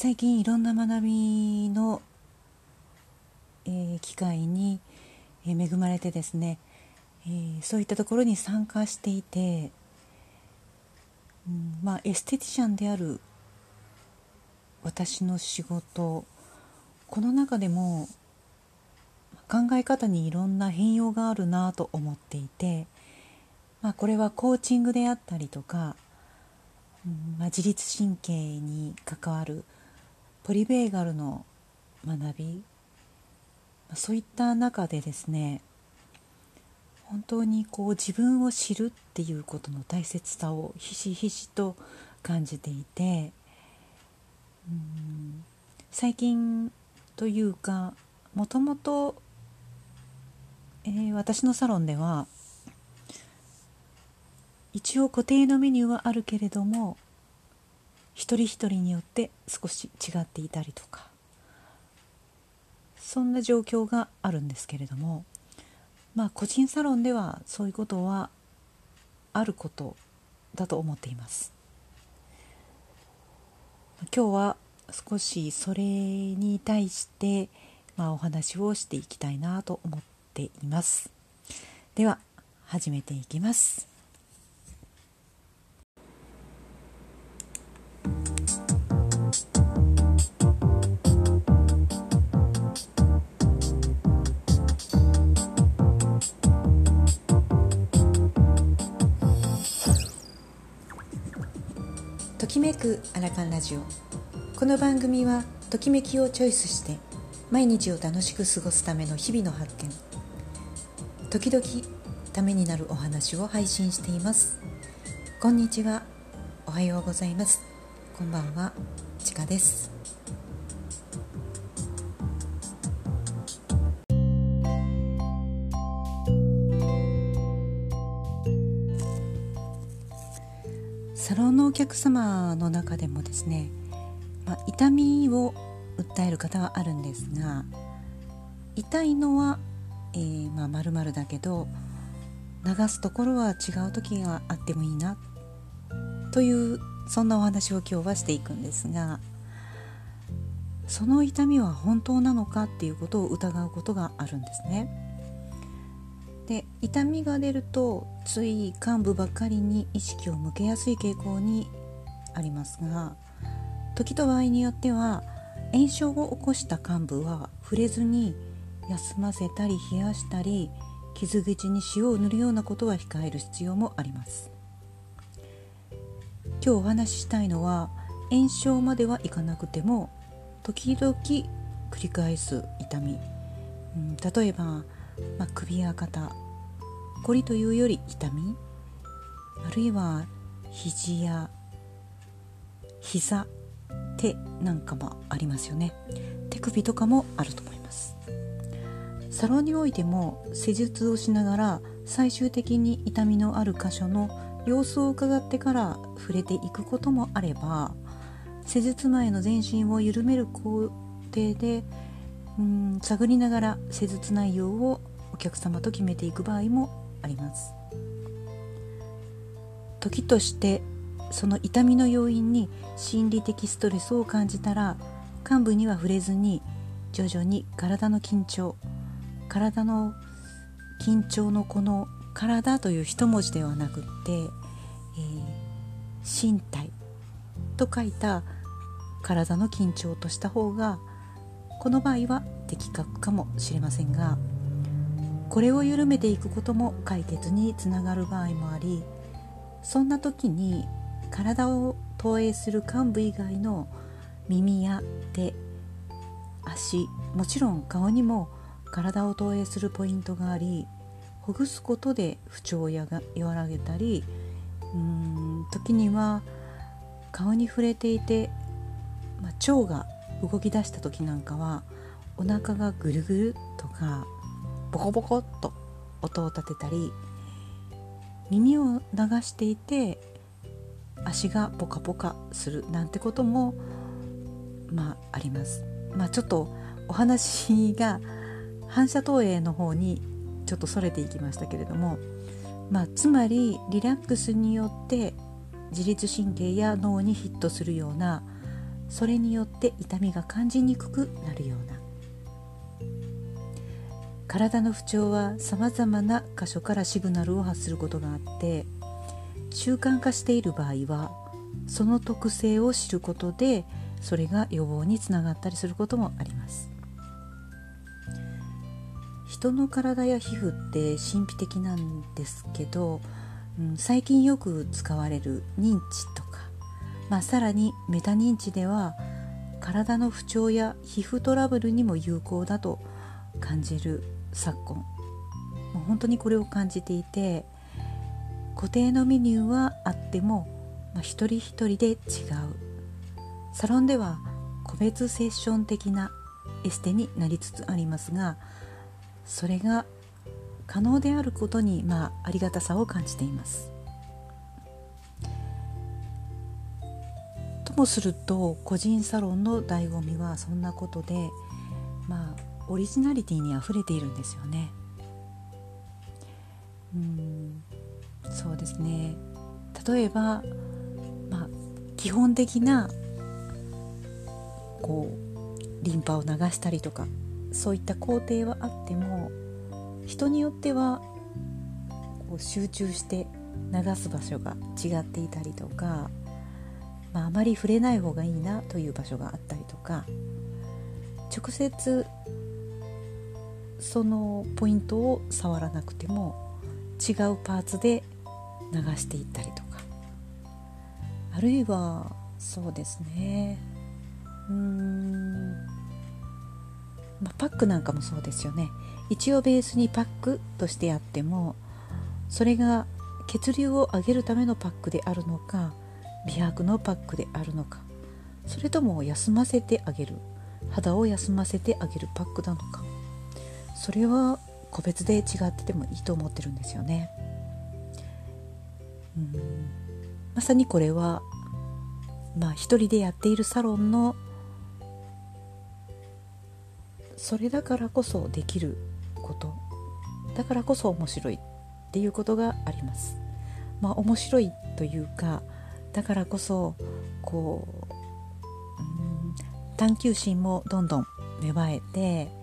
最近いろんな学びの、えー、機会に、え、恵まれてですね、えー、そういったところに参加していて、うん、まあエステティシャンである私の仕事この中でも考え方にいろんな変容があるなと思っていて、まあ、これはコーチングであったりとか、うんまあ、自律神経に関わるポリベーガルの学び？そういった中でですね本当にこう自分を知るっていうことの大切さをひしひしと感じていてうん最近というかもともと私のサロンでは一応固定のメニューはあるけれども一人一人によって少し違っていたりとか。そんな状況があるんですけれどもまあ個人サロンではそういうことはあることだと思っています。今日は少しそれに対して、まあ、お話をしていきたいなと思っています。では始めていきます。ときめくアラカンラジオ。この番組はときめきをチョイスして毎日を楽しく過ごすための日々の発見。時々ためになるお話を配信しています。こんにちは。おはようございます。こんばんは。ちかです。サロンのお客様の中でもですね、まあ、痛みを訴える方はあるんですが痛いのは、えー、まあ、丸々だけど流すところは違う時があってもいいなというそんなお話を今日はしていくんですがその痛みは本当なのかっていうことを疑うことがあるんですね。で痛みが出るとつい患部ばっかりに意識を向けやすい傾向にありますが時と場合によっては炎症を起こした患部は触れずに休ませたり冷やしたり傷口に塩を塗るようなことは控える必要もあります。今日お話ししたいのは炎症まではいかなくても時々繰り返す痛み、うん、例えばまあ、首や肩こりというより痛みあるいは肘や膝手なんかもありますよね。手首とかもあると思います。サロンにおいても施術をしながら最終的に痛みのある箇所の様子を伺ってから触れていくこともあれば施術前の全身を緩める工程でうん探りながら施術内容を客様と決めていく場合もあります。時としてその痛みの要因に心理的ストレスを感じたら幹部には触れずに徐々に体の緊張体の緊張のこの「体」という一文字ではなくって、えー、身体と書いた体の緊張とした方がこの場合は的確かもしれませんがこれを緩めていくことも解決につながる場合もありそんな時に体を投影する幹部以外の耳や手足もちろん顔にも体を投影するポイントがありほぐすことで不調を和らげたりうん時には顔に触れていて、まあ、腸が動き出した時なんかはお腹がぐるぐるとかボコボコっと音を立てたり耳を流していて足がポカポカするなんてこともまああります。まあ、ちょっとお話が反射投影の方にちょっとそれていきましたけれども、まあ、つまりリラックスによって自律神経や脳にヒットするようなそれによって痛みが感じにくくなるような体の不調はさまざまな箇所からシグナルを発することがあって習慣化している場合はその特性を知ることでそれが予防につながったりすることもあります。人の体や皮膚って神秘的なんですけど、うん、最近よく使われる認知とか、まあ、さらにメタ認知では体の不調や皮膚トラブルにも有効だと感じる昨今もう本当にこれを感じていて固定のメニューはあっても、まあ、一人一人で違うサロンでは個別セッション的なエステになりつつありますがそれが可能であることに、まあ、ありがたさを感じています。ともすると個人サロンの醍醐味はそんなことでまあオリジナリティにあふれているんですよね。うんそうですね例えば、まあ、基本的なこうリンパを流したりとかそういった工程はあっても人によってはこう集中して流す場所が違っていたりとか、まあ、あまり触れない方がいいなという場所があったりとか直接そのポイントを触らなくても違うパーツで流していったりとか。あるいはそうですね。うーん、ま、パックなんかもそうですよね。一応ベースにパックとしてやってもそれが血流を上げるためのパックであるのか美白のパックであるのかそれとも休ませてあげる肌を休ませてあげるパックなのか。それは個別で違っててもいいと思ってるんですよね。うんまさにこれはまあ一人でやっているサロンのそれだからこそできることだからこそ面白いっていうことがあります。まあ面白いというかだからこそこう、うん、探求心もどんどん芽生えて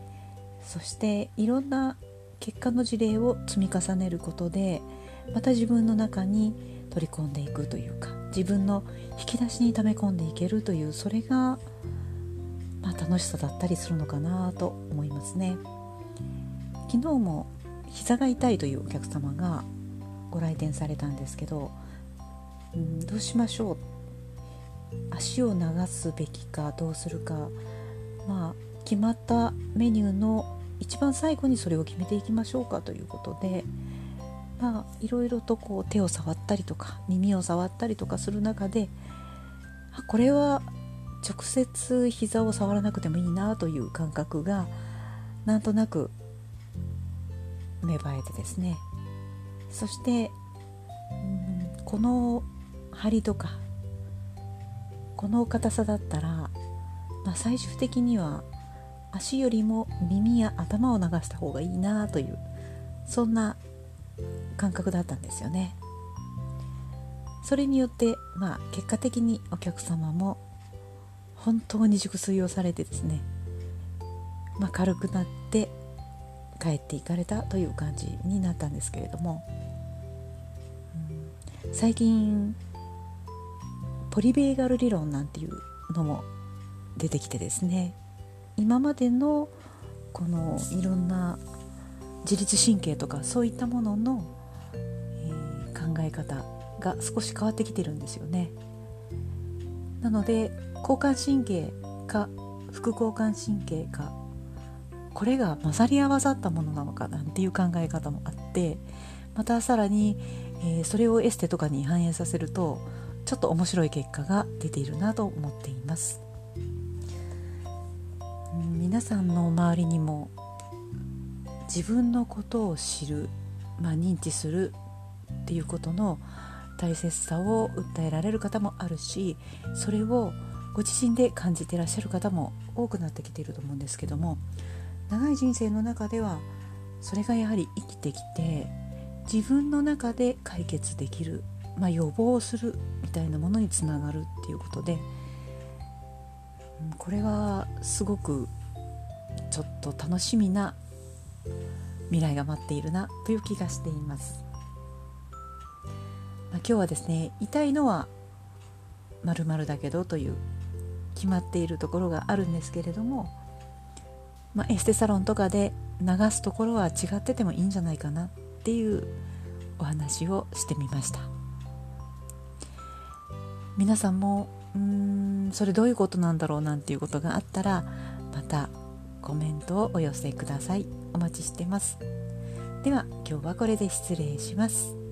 そしていろんな結果の事例を積み重ねることでまた自分の中に取り込んでいくというか自分の引き出しに溜め込んでいけるというそれが、まあ、楽しさだったりするのかなと思いますね。昨日も膝が痛いというお客様がご来店されたんですけど、うん、どうしましょう？足を流すべきかどうするかまあ決まったメニューの一番最後にそれを決めていきましょうかということでまあいろいろとこう手を触ったりとか耳を触ったりとかする中であこれは直接膝を触らなくてもいいなという感覚がなんとなく芽生えてですね。そしてうんこの張りとかこの硬さだったら、まあ、最終的には足よりも耳や頭を流した方がいいなというそんな感覚だったんですよね。それによってまあ結果的にお客様も本当に熟睡をされてですね、まあ、軽くなって帰っていかれたという感じになったんですけれども、うん、最近ポリベーガル理論なんていうのも出てきてですね今までのこのいろんな自律神経とかそういったものの、えー、考え方が少し変わってきてるんですよね。なので交感神経か副交感神経かこれが混ざり合わさったものなのかなんていう考え方もあってまたさらに、えー、それをエステとかに反映させるとちょっと面白い結果が出ているなと思っています。皆さんの周りにも自分のことを知る、まあ、認知するっていうことの大切さを訴えられる方もあるしそれをご自身で感じてらっしゃる方も多くなってきていると思うんですけども長い人生の中ではそれがやはり生きてきて自分の中で解決できる、まあ、予防するみたいなものにつながるっていうことでこれはすごくちょっと楽しみな未来が待っているなという気がしています、まあ、今日はですね痛いのはまるだけどという決まっているところがあるんですけれども、まあ、エステサロンとかで流すところは違っててもいいんじゃないかなっていうお話をしてみました。皆さんもうーんそれどういうことなんだろうなんていうことがあったらまたコメントをお寄せください。お待ちしてます。では今日はこれで失礼します。